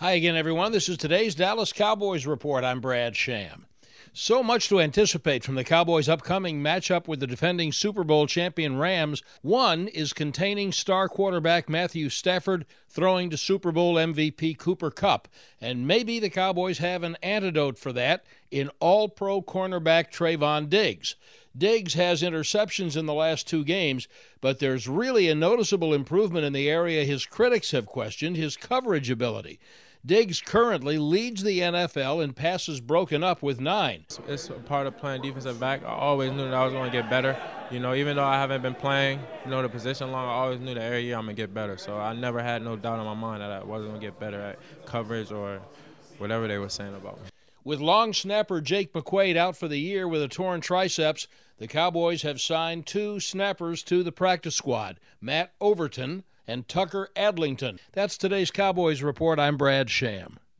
Hi again, everyone. This is today's Dallas Cowboys Report. I'm Brad Sham. So much to anticipate from the Cowboys' upcoming matchup with the defending Super Bowl champion Rams. One is containing star quarterback Matthew Stafford throwing to Super Bowl MVP Cooper Kupp. And maybe the Cowboys have an antidote for that in all pro cornerback Trevon Diggs. Diggs has interceptions in the last two games, but there's really a noticeable improvement in the area his critics have questioned his coverage ability. Diggs currently leads the NFL in passes broken up with nine. It's a part of playing defensive back. I always knew that I was going to get better. You know, even though I haven't been playing, you know, the position long, I always knew that every year I'm going to get better. So I never had no doubt in my mind that I wasn't going to get better at coverage or whatever they were saying about me. With long snapper Jake McQuaide out for the year with a torn triceps, the Cowboys have signed two snappers to the practice squad Matt Overton and Tucker Addington. That's today's Cowboys Report. I'm Brad Sham.